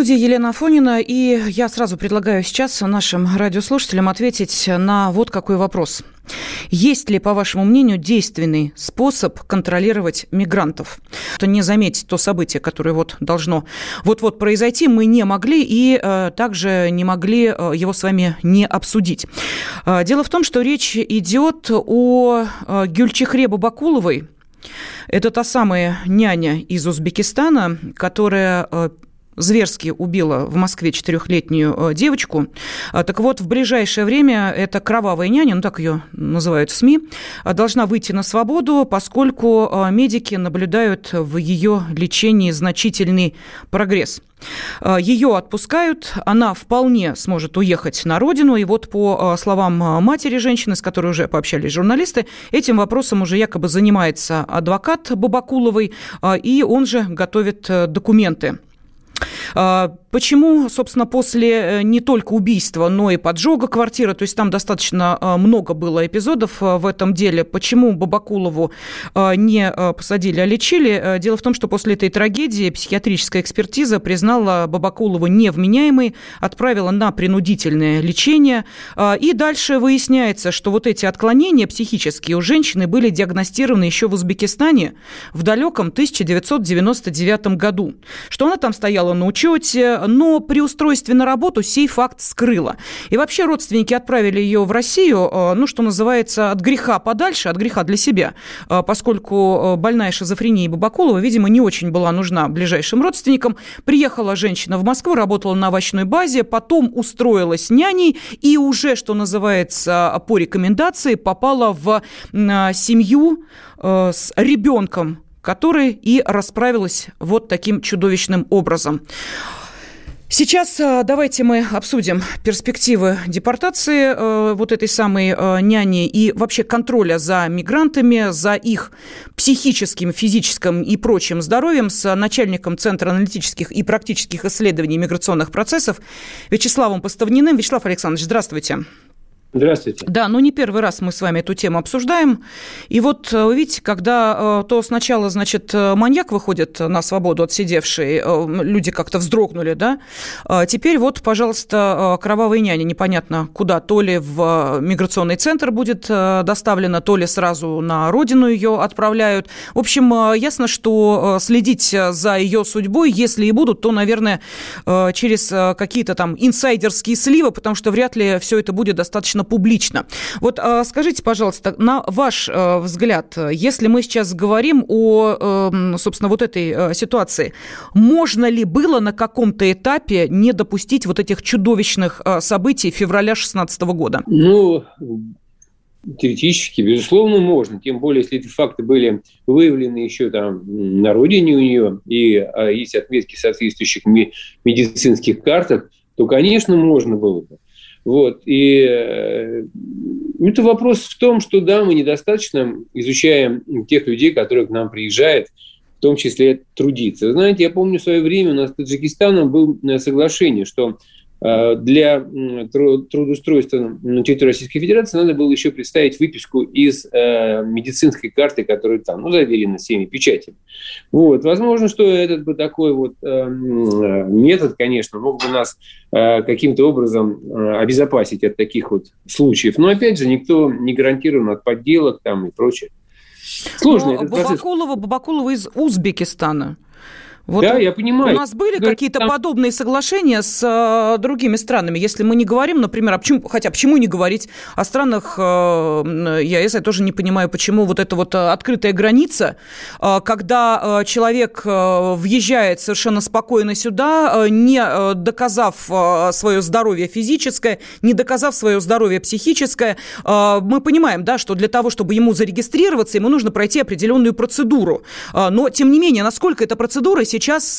студии Елена Афонина, и я сразу предлагаю сейчас нашим радиослушателям ответить на вот какой вопрос. Есть ли, по вашему мнению, действенный способ контролировать мигрантов? То не заметить то событие, которое вот должно вот-вот произойти, мы не могли и э, также не могли э, его с вами не обсудить. Э, дело в том, что речь идет о э, Гюльчихре Бабакуловой. Это та самая няня из Узбекистана, которая э, зверски убила в Москве четырехлетнюю э, девочку. А, так вот, в ближайшее время эта кровавая няня, ну так ее называют в СМИ, а, должна выйти на свободу, поскольку а, медики наблюдают в ее лечении значительный прогресс. Ее отпускают, она вполне сможет уехать на родину. И вот по словам матери женщины, с которой уже пообщались журналисты, этим вопросом уже якобы занимается адвокат Бабакуловой, и он же готовит э, документы а, почему, собственно, после э, не только убийства, но и поджога квартиры, то есть там достаточно а, много было эпизодов а, в этом деле, почему Бабакулову не посадили, а лечили? Дело в том, что после этой трагедии психиатрическая экспертиза признала Бабакулову невменяемой, отправила на принудительное лечение, и дальше выясняется, что вот эти отклонения психические у женщины были диагностированы еще в Узбекистане в далеком 1999 году, что она там стояла на учете, но при устройстве на работу сей факт скрыла. И вообще родственники отправили ее в Россию, э, ну, что называется, от греха подальше, от греха для себя, э, поскольку э, больная шизофрения Бабакулова, видимо, не очень была нужна ближайшим родственникам. Приехала женщина в Москву, работала на овощной базе, потом устроилась няней и уже, что называется, по рекомендации попала в семью с ребенком которая и расправилась вот таким чудовищным образом. Сейчас э, давайте мы обсудим перспективы депортации э, вот этой самой э, няни и вообще контроля за мигрантами, за их психическим, физическим и прочим здоровьем с начальником Центра аналитических и практических исследований миграционных процессов Вячеславом Поставниным. Вячеслав Александрович, здравствуйте. Здравствуйте. Да, ну не первый раз мы с вами эту тему обсуждаем. И вот, э, видите, когда э, то сначала, значит, э, маньяк выходит на свободу отсидевший, люди как-то вздрогнули, да, а теперь вот, пожалуйста, кровавая няня, непонятно куда, то ли в миграционный центр будет доставлена, то ли сразу на родину ее отправляют. В общем, ясно, что следить за ее судьбой, если и будут, то, наверное, через какие-то там инсайдерские сливы, потому что вряд ли все это будет достаточно достаточно публично. Вот а, скажите, пожалуйста, на ваш э, взгляд, если мы сейчас говорим о, эм, собственно, вот этой э, ситуации, можно ли было на каком-то этапе не допустить вот этих чудовищных э, событий февраля 2016 года? Ну, Теоретически, безусловно, можно. Тем более, если эти факты были выявлены еще там на родине у нее, и а, есть отметки соответствующих медицинских картах, то, конечно, можно было бы. Вот. И э, это вопрос в том, что да, мы недостаточно изучаем тех людей, которые к нам приезжают, в том числе трудиться. знаете, я помню в свое время у нас с Таджикистаном было соглашение, что Э, для трудоустройства на территории Российской Федерации надо было еще представить выписку из э, медицинской карты, которая там, ну, заверена всеми печатями. Вот. Возможно, что этот бы такой вот э, метод, конечно, мог бы нас каким-то образом обезопасить от таких вот случаев. Но, опять же, никто не гарантирован от подделок там и прочее. Сложно. Бабакулова, Бабакулова из Узбекистана. Вот да, я понимаю. У нас были какие-то там... подобные соглашения с э, другими странами. Если мы не говорим, например, а почему, хотя почему не говорить о странах э, ЕС, я тоже не понимаю, почему вот эта вот э, открытая граница, э, когда э, человек э, въезжает совершенно спокойно сюда, э, не э, доказав э, свое здоровье физическое, не доказав свое здоровье психическое, э, мы понимаем, да, что для того, чтобы ему зарегистрироваться, ему нужно пройти определенную процедуру. Э, но, тем не менее, насколько эта процедура сейчас сейчас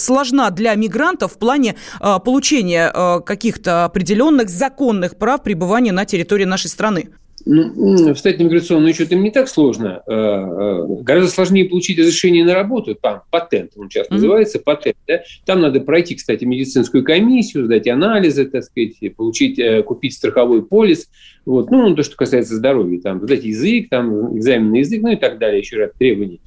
сложна для мигрантов в плане получения каких-то определенных законных прав пребывания на территории нашей страны? Ну, встать на миграционный учет им не так сложно. Э, э, гораздо сложнее получить разрешение на работу, там, патент, он сейчас mm-hmm. называется, патент. Да? Там надо пройти, кстати, медицинскую комиссию, сдать анализы, так сказать, получить, э, купить страховой полис. Вот. Ну, то, что касается здоровья, там, сдать язык, там, экзамен на язык, ну и так далее, еще ряд требований.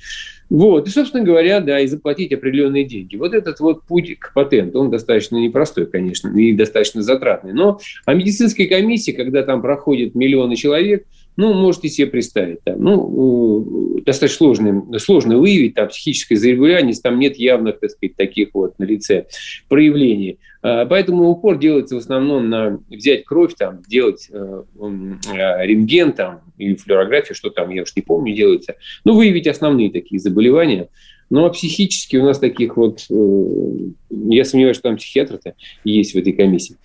Вот, и, собственно говоря, да, и заплатить определенные деньги. Вот этот вот путь к патенту, он достаточно непростой, конечно, и достаточно затратный. Но а медицинская комиссия, когда там проходит миллионы человек, ну, можете себе представить, там, ну, достаточно сложно, сложно выявить там психическое зарегулярность, там нет явных, так сказать, таких вот на лице проявлений. А, поэтому упор делается в основном на взять кровь, там, сделать э, э, рентген там, или флюорографию, что там, я уж не помню, делается. Ну, выявить основные такие заболевания. Ну, а психически у нас таких вот, э, я сомневаюсь, что там психиатры-то есть в этой комиссии.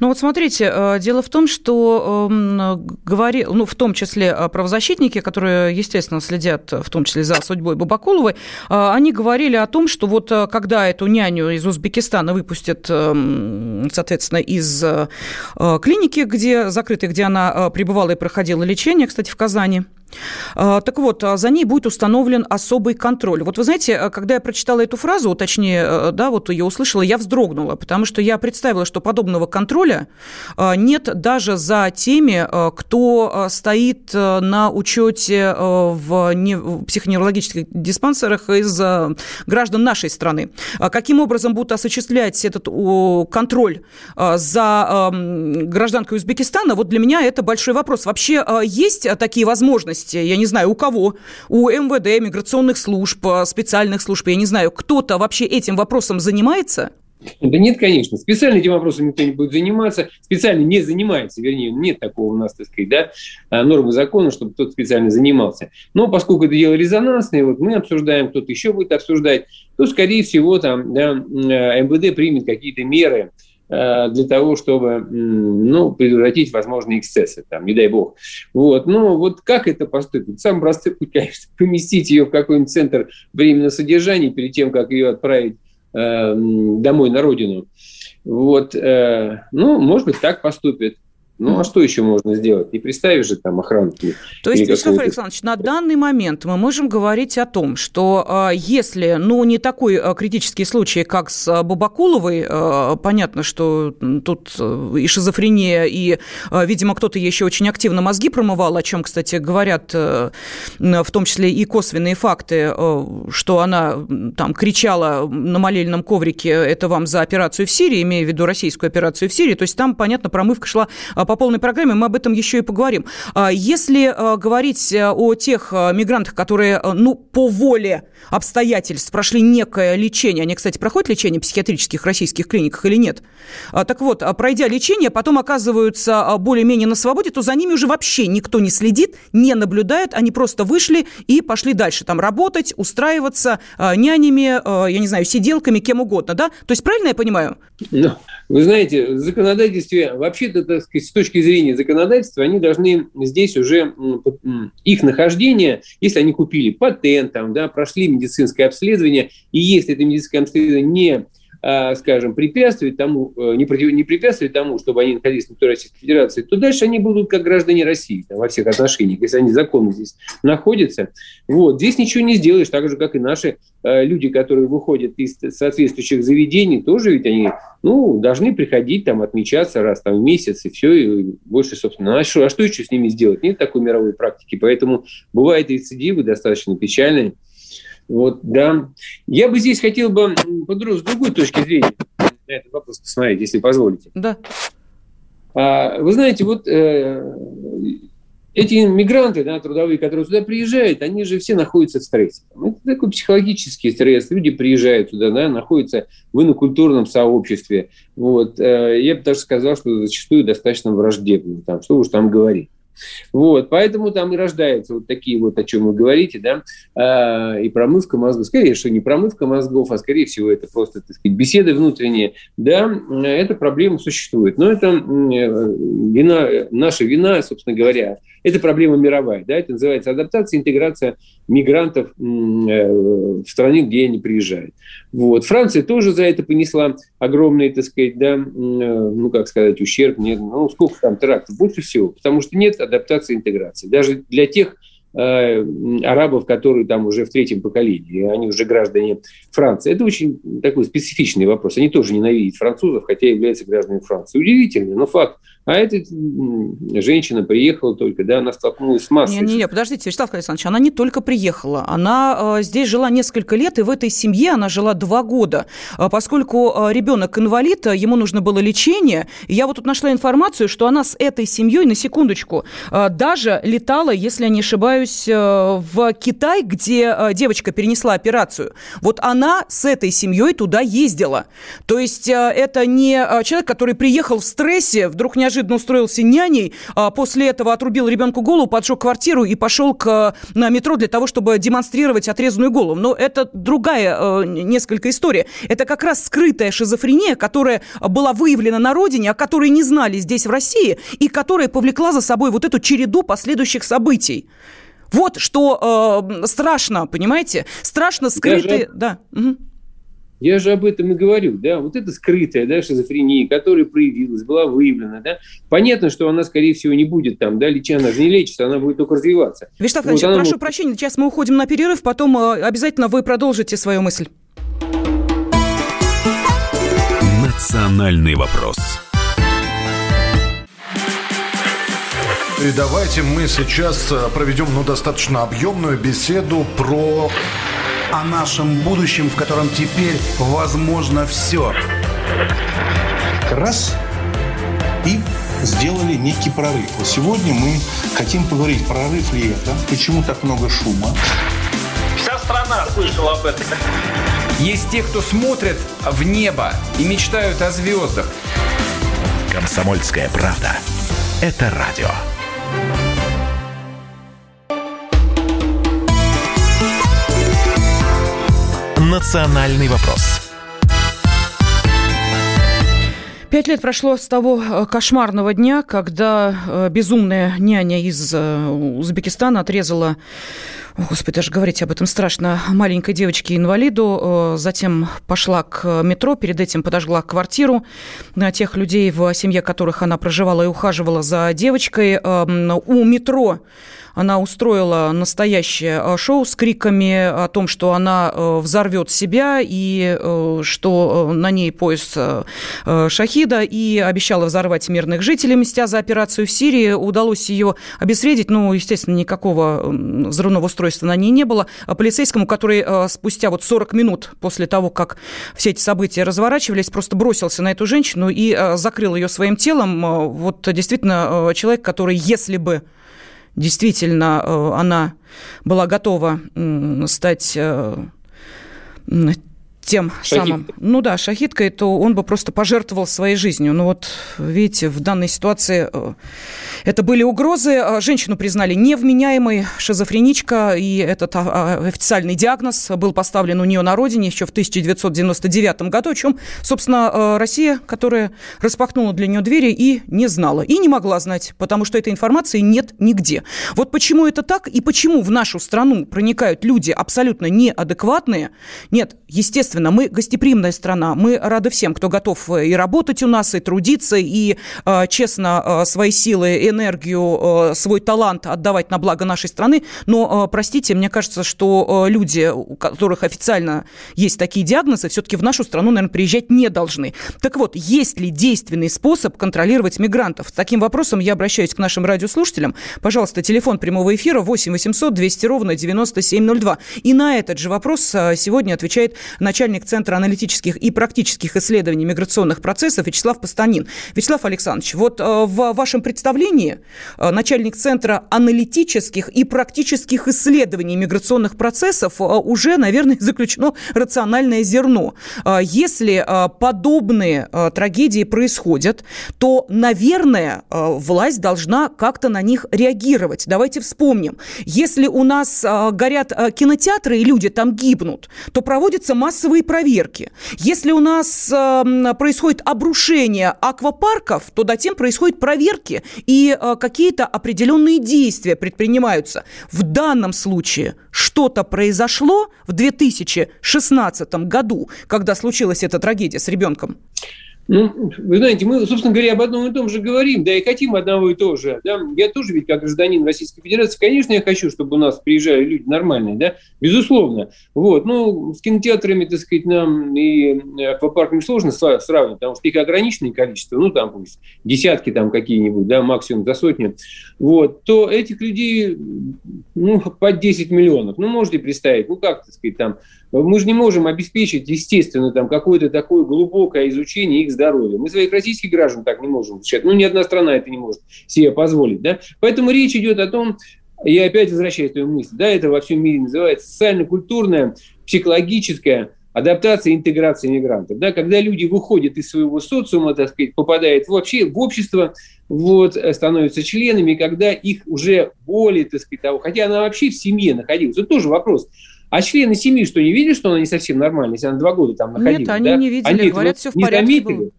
Ну вот смотрите, э, дело в том, что эм, говори, ну, в том числе э, правозащитники, которые, естественно, следят в том числе за судьбой Бабакуловой, э, они говорили о том, что вот когда эту няню из Узбекистана выпустят, эм, соответственно, из клиники, где закрытой, где она пребывала и проходила лечение, кстати, в Казани, так вот, а, за ней будет установлен особый контроль. Вот вы знаете, а, когда я прочитала эту фразу, точнее, да, вот ее услышала, я вздрогнула, потому что я представила, что подобного контроля нет даже за теми, кто стоит на учете в психоневрологических диспансерах из граждан нашей страны. Каким образом будут осуществлять этот контроль за гражданкой Узбекистана, вот для меня это большой вопрос. Вообще есть такие возможности? Есть, я не знаю, у кого, у МВД, миграционных служб, э, специальных служб, я не знаю, кто-то вообще этим вопросом занимается? Да нет, конечно. Специально этим вопросом никто не будет заниматься. Специально не занимается, вернее, нет такого у нас, так сказать, да, а, нормы закона, чтобы кто-то специально занимался. Но поскольку это дело резонансное, вот мы обсуждаем, кто-то еще будет обсуждать, то, скорее всего, там, да, э, МВД примет какие-то меры, Э, для того, чтобы ну, предотвратить возможные эксцессы, там, не дай бог. Вот. Но вот как это поступить? Самый простой путь, конечно, поместить ее в какой-нибудь центр временного содержания перед тем, как ее отправить э, домой на родину. Вот, э, ну, может быть, так поступит. Ну, а что еще можно сделать? Не представишь же там охрану. То есть, Вячеслав Александрович, на данный момент мы можем говорить о том, что а, если, ну, не такой а, критический случай, как с а, Бабакуловой, понятно, что тут и шизофрения, и, видимо, кто-то еще очень активно мозги промывал, о чем, кстати, говорят в том числе и косвенные факты, что она там кричала на молельном коврике, это вам за операцию в Сирии, имея в виду российскую операцию в Сирии, то есть там, понятно, промывка шла по полной программе, мы об этом еще и поговорим. А если а, говорить э, о тех а, мигрантах, которые, э, ну, по воле обстоятельств прошли некое лечение, они, кстати, проходят лечение в психиатрических российских клиниках или нет? Так вот, пройдя лечение, потом оказываются более-менее на свободе, то за ними уже вообще никто не следит, не наблюдает, они просто вышли и пошли дальше там работать, устраиваться нянями, я не знаю, сиделками, кем угодно, да? То есть правильно я понимаю? Ну, вы знаете, в законодательстве, вообще-то, так сказать, с точки зрения законодательства, они должны здесь уже, их нахождение, если они купили патент, там, да, прошли медицинское обследование, и если это медицинское обследование не скажем, препятствует тому, э, не, против, не препятствует тому, чтобы они находились на территории Российской Федерации, то дальше они будут как граждане России там, во всех отношениях, если они законно здесь находятся. Вот. Здесь ничего не сделаешь, так же, как и наши э, люди, которые выходят из соответствующих заведений, тоже ведь они ну, должны приходить, там, отмечаться раз там, в месяц, и все, и больше, собственно. А что, а что еще с ними сделать? Нет такой мировой практики, поэтому бывают рецидивы достаточно печальные. Вот, да. Я бы здесь хотел бы с другой точки зрения на этот вопрос посмотреть, если позволите. Да. А, вы знаете, вот э, эти мигранты, да, трудовые, которые сюда приезжают, они же все находятся в стрессе. Это такой психологический стресс. Люди приезжают сюда, да, находятся в инокультурном сообществе. Вот. Э, я бы даже сказал, что зачастую достаточно враждебно. Там, что уж там говорить. Вот, поэтому там и рождаются вот такие вот, о чем вы говорите, да, а, и промывка мозгов. Скорее, что не промывка мозгов, а скорее всего это просто, так сказать, беседы внутренние. Да, эта проблема существует. Но это вина, наша вина, собственно говоря, это проблема мировая. Да, это называется адаптация, интеграция мигрантов э, в стране, где они приезжают. Вот. Франция тоже за это понесла огромный, так сказать, да, ну, как сказать, ущерб. Нет, ну, сколько там терактов? Больше всего. Потому что нет адаптации, интеграции. Даже для тех арабов, которые там уже в третьем поколении, они уже граждане Франции. Это очень такой специфичный вопрос. Они тоже ненавидят французов, хотя являются гражданами Франции. Удивительно, но факт. А эта женщина приехала только, да, она столкнулась с массой. Не-не-не, подождите, Вячеслав Александрович, она не только приехала, она э, здесь жила несколько лет, и в этой семье она жила два года. Э, поскольку э, ребенок инвалид, э, ему нужно было лечение, я вот тут нашла информацию, что она с этой семьей, на секундочку, э, даже летала, если я не ошибаюсь, э, в Китай, где э, девочка перенесла операцию. Вот она с этой семьей туда ездила. То есть э, это не человек, который приехал в стрессе, вдруг неожиданно устроился няней, а после этого отрубил ребенку голову, поджег квартиру и пошел к, на метро для того, чтобы демонстрировать отрезанную голову. Но это другая несколько история. Это как раз скрытая шизофрения, которая была выявлена на родине, о которой не знали здесь, в России, и которая повлекла за собой вот эту череду последующих событий. Вот что э, страшно, понимаете? Страшно скрытые... Даже... Да. Угу. Я же об этом и говорю, да, вот это скрытая, да, шизофрения, которая проявилась, была выявлена, да. Понятно, что она, скорее всего, не будет там, да, лечить, она же не лечится, она будет только развиваться. Вячеслав вот прошу может... прощения, сейчас мы уходим на перерыв, потом э, обязательно вы продолжите свою мысль. Национальный вопрос. И давайте мы сейчас э, проведем ну, достаточно объемную беседу про о нашем будущем, в котором теперь возможно все. Раз и сделали некий прорыв. Вот сегодня мы хотим поговорить, прорыв ли это, почему так много шума. Вся страна слышала об этом. Есть те, кто смотрят в небо и мечтают о звездах. Комсомольская правда. Это радио. «Национальный вопрос». Пять лет прошло с того э, кошмарного дня, когда э, безумная няня из э, Узбекистана отрезала Господи, даже говорить об этом страшно. Маленькой девочке-инвалиду. Затем пошла к метро, перед этим подожгла квартиру тех людей, в семье которых она проживала и ухаживала за девочкой. У метро она устроила настоящее э, шоу с криками о том, что она э, взорвет себя и э, что на ней пояс Шахида, и обещала взорвать мирных жителей, мстя за операцию в Сирии. Удалось ее обезвредить, ну, естественно, никакого взрывного устройства на ней не было. А полицейскому, который спустя вот 40 минут после того, как все эти события разворачивались, просто бросился на эту женщину и закрыл ее своим телом. Вот действительно человек, который, если бы действительно э, она была готова стать э, тем Шахид. самым, ну да, шахидкой, то он бы просто пожертвовал своей жизнью. Ну вот, видите, в данной ситуации э, это были угрозы. А женщину признали невменяемой, шизофреничка, и этот а, а, официальный диагноз был поставлен у нее на родине еще в 1999 году, о чем, собственно, э, Россия, которая распахнула для нее двери и не знала, и не могла знать, потому что этой информации нет нигде. Вот почему это так, и почему в нашу страну проникают люди абсолютно неадекватные, нет, естественно, мы гостеприимная страна. Мы рады всем, кто готов э, и работать у нас, и трудиться, и э, честно э, свои силы, энергию, свой талант отдавать на благо нашей страны. Но, простите, мне кажется, что люди, у которых официально есть такие диагнозы, все-таки в нашу страну, наверное, приезжать не должны. Так вот, есть ли действенный способ контролировать мигрантов? С таким вопросом я обращаюсь к нашим радиослушателям. Пожалуйста, телефон прямого эфира 8 800 200 ровно 9702. И на этот же вопрос сегодня отвечает начальник Центра аналитических и практических исследований миграционных процессов Вячеслав Постанин. Вячеслав Александрович, вот в вашем представлении начальник Центра аналитических и практических исследований миграционных процессов уже, наверное, заключено рациональное зерно. Если подобные трагедии происходят, то, наверное, власть должна как-то на них реагировать. Давайте вспомним. Если у нас горят кинотеатры и люди там гибнут, то проводятся массовые проверки. Если у нас а, происходит обрушение аквапарков, то затем происходят проверки и какие-то определенные действия предпринимаются. В данном случае что-то произошло в 2016 году, когда случилась эта трагедия с ребенком? Ну, вы знаете, мы, собственно говоря, об одном и том же говорим, да и хотим одного и того же. Да? Я тоже ведь как гражданин Российской Федерации, конечно, я хочу, чтобы у нас приезжали люди нормальные, да, безусловно. Вот, ну, с кинотеатрами, так сказать, нам и аквапарками сложно сравнивать, потому что их ограниченное количество, ну, там пусть десятки там какие-нибудь, да, максимум до сотни, вот, то этих людей, ну, под 10 миллионов. Ну, можете представить, ну, как, так сказать, там, мы же не можем обеспечить, естественно, там какое-то такое глубокое изучение их здоровья. Мы своих российских граждан так не можем защищать. Ну, ни одна страна это не может себе позволить. Да? Поэтому речь идет о том, я опять возвращаюсь к твоей мысли, да, это во всем мире называется социально-культурная, психологическая адаптация, интеграция мигрантов. Да, когда люди выходят из своего социума, так сказать, попадают вообще в общество, вот, становятся членами, когда их уже более, так сказать, того, хотя она вообще в семье находилась. Это тоже вопрос. А члены семьи что, не видели, что она не совсем нормальная, если она два года там находилась? Нет, они да? не видели, они говорят, все в порядке заметили? было.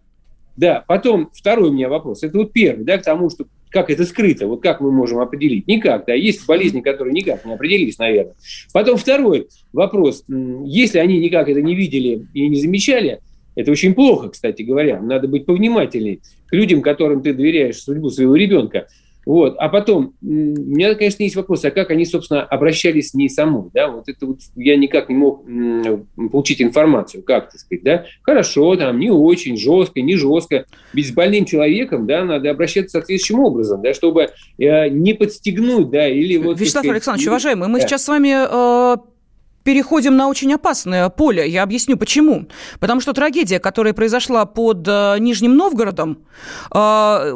Да, потом второй у меня вопрос. Это вот первый, да, к тому, что как это скрыто, вот как мы можем определить? Никак, да, есть болезни, которые никак не определились, наверное. Потом второй вопрос. Если они никак это не видели и не замечали, это очень плохо, кстати говоря. Надо быть повнимательней к людям, которым ты доверяешь судьбу своего ребенка. Вот. А потом, у меня, конечно, есть вопрос, а как они, собственно, обращались с ней самой, да, вот это вот я никак не мог получить информацию, как, так сказать, да, хорошо, там, не очень, жестко, не жестко, ведь с больным человеком, да, надо обращаться соответствующим образом, да, чтобы э, не подстегнуть, да, или вот... Вячеслав сказать, Александрович, уважаемый, мы да. сейчас с вами э, переходим на очень опасное поле. Я объясню почему. Потому что трагедия, которая произошла под э, Нижним Новгородом, э,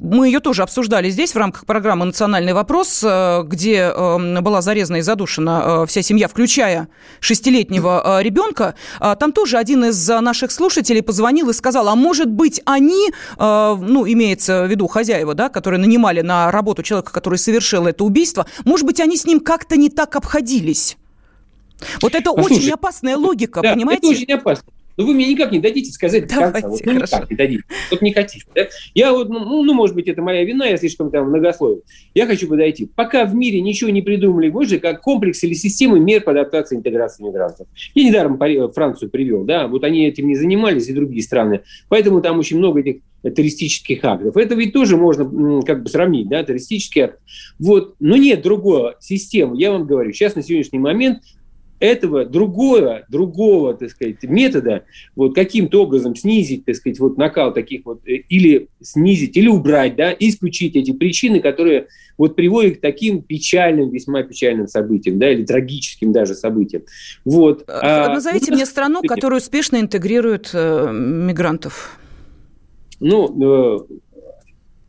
мы ее тоже обсуждали здесь в рамках программы «Национальный вопрос», э, где была зарезана и задушена вся семья, включая шестилетнего ребенка. Там тоже один из наших слушателей позвонил и сказал, а может быть они, ну, имеется в виду хозяева, да, которые нанимали на работу человека, который совершил это убийство, может быть, они с ним как-то не так обходились. Вот это Послушай, очень опасная логика, да, понимаете? Это очень опасно. Но вы мне никак не дадите сказать Давайте, до конца. Вот, ну, хорошо. никак не дадите. Вот не хотите. Да? Я вот, ну, ну, может быть, это моя вина, я слишком там многословен. Я хочу подойти. Пока в мире ничего не придумали больше, как комплекс или системы мер по адаптации и интеграции мигрантов. Я недаром Францию привел, да, вот они этим не занимались, и другие страны. Поэтому там очень много этих террористических актов. Это ведь тоже можно как бы сравнить, да, террористический акт. Вот, но нет другой системы. Я вам говорю, сейчас на сегодняшний момент этого другого, другого, так сказать, метода, вот каким-то образом снизить, так сказать, вот накал таких вот, э, или снизить, или убрать, да, исключить эти причины, которые вот приводят к таким печальным, весьма печальным событиям, да, или трагическим даже событиям. Вот. А, Назовите ну, мне страну, которая успешно интегрирует э, мигрантов. Ну, э,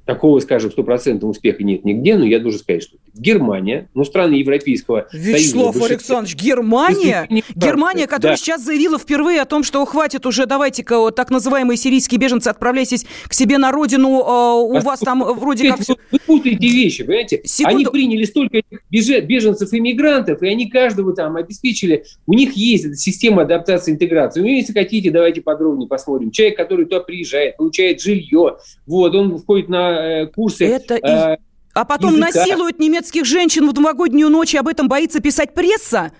такого, скажем, стопроцентного успеха нет нигде, но я должен сказать, что Германия, ну, страны Европейского Вячеслав Союза... Александрович, Германия? Германия, которая да. сейчас заявила впервые о том, что хватит уже, давайте-ка, так называемые сирийские беженцы, отправляйтесь к себе на родину, а, у а вас там вроде как... Вы путаете вещи, понимаете? Секунду. Они приняли столько беженцев и мигрантов, и они каждого там обеспечили, у них есть эта система адаптации и интеграции. Ну, если хотите, давайте подробнее посмотрим. Человек, который туда приезжает, получает жилье, вот, он входит на э, курсы... Это э, и а потом языка. насилуют немецких женщин в новогоднюю ночь, и об этом боится писать пресса?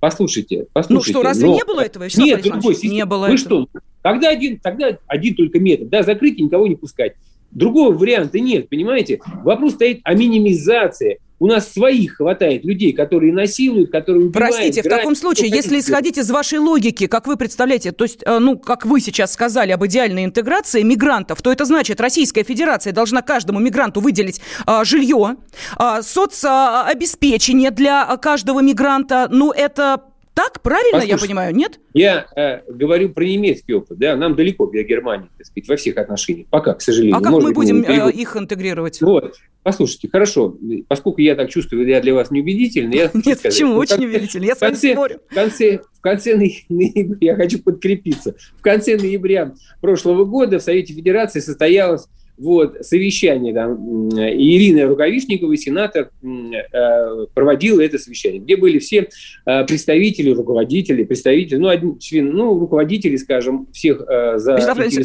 Послушайте, послушайте. Ну что, разве но... не было этого, Вячеслав Нет, другой Не было Вы этого. что? Тогда один, тогда один только метод, да, закрыть и никого не пускать. Другого варианта нет, понимаете? Вопрос стоит о минимизации у нас своих хватает людей, которые насилуют, которые убивают. Простите, в таком случае, если исходить из вашей логики, как вы представляете, то есть, э, ну, как вы сейчас сказали об идеальной интеграции мигрантов, то это значит, Российская Федерация должна каждому мигранту выделить а, жилье, а, соцобеспечение для каждого мигранта. Ну, это Так, правильно Послушайте, я понимаю, нет? Я э, говорю про немецкий опыт, да, нам далеко до Германии, так сказать, во всех отношениях, пока, к сожалению. А как Может мы будем э, их интегрировать? Вот, послушайте, хорошо, поскольку я так чувствую, я для вас неубедительный, я Нет, почему, ну, очень убедительный, я с вами спорю. В конце, в конце ноября, я хочу подкрепиться, в конце ноября прошлого года в Совете Федерации состоялась вот, совещание, там, Ирина Рукавишникова, сенатор, э, проводила это совещание, где были все э, представители, руководители, представители, ну, один член, ну, руководители, скажем, всех э, за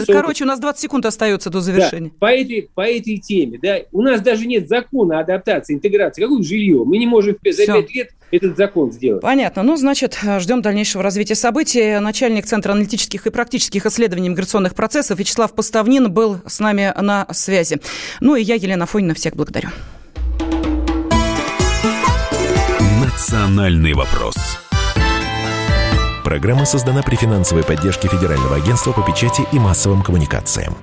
Короче, у нас 20 секунд остается до завершения. Да, по, этой, по этой теме, да, у нас даже нет закона адаптации, интеграции. Какое жилье? Мы не можем за 5 лет этот закон сделать. Понятно. Ну, значит, ждем дальнейшего развития событий. Начальник Центра аналитических и практических исследований миграционных процессов Вячеслав Поставнин был с нами на связи. Ну и я, Елена Фонина, всех благодарю. Национальный вопрос. Программа создана при финансовой поддержке Федерального агентства по печати и массовым коммуникациям.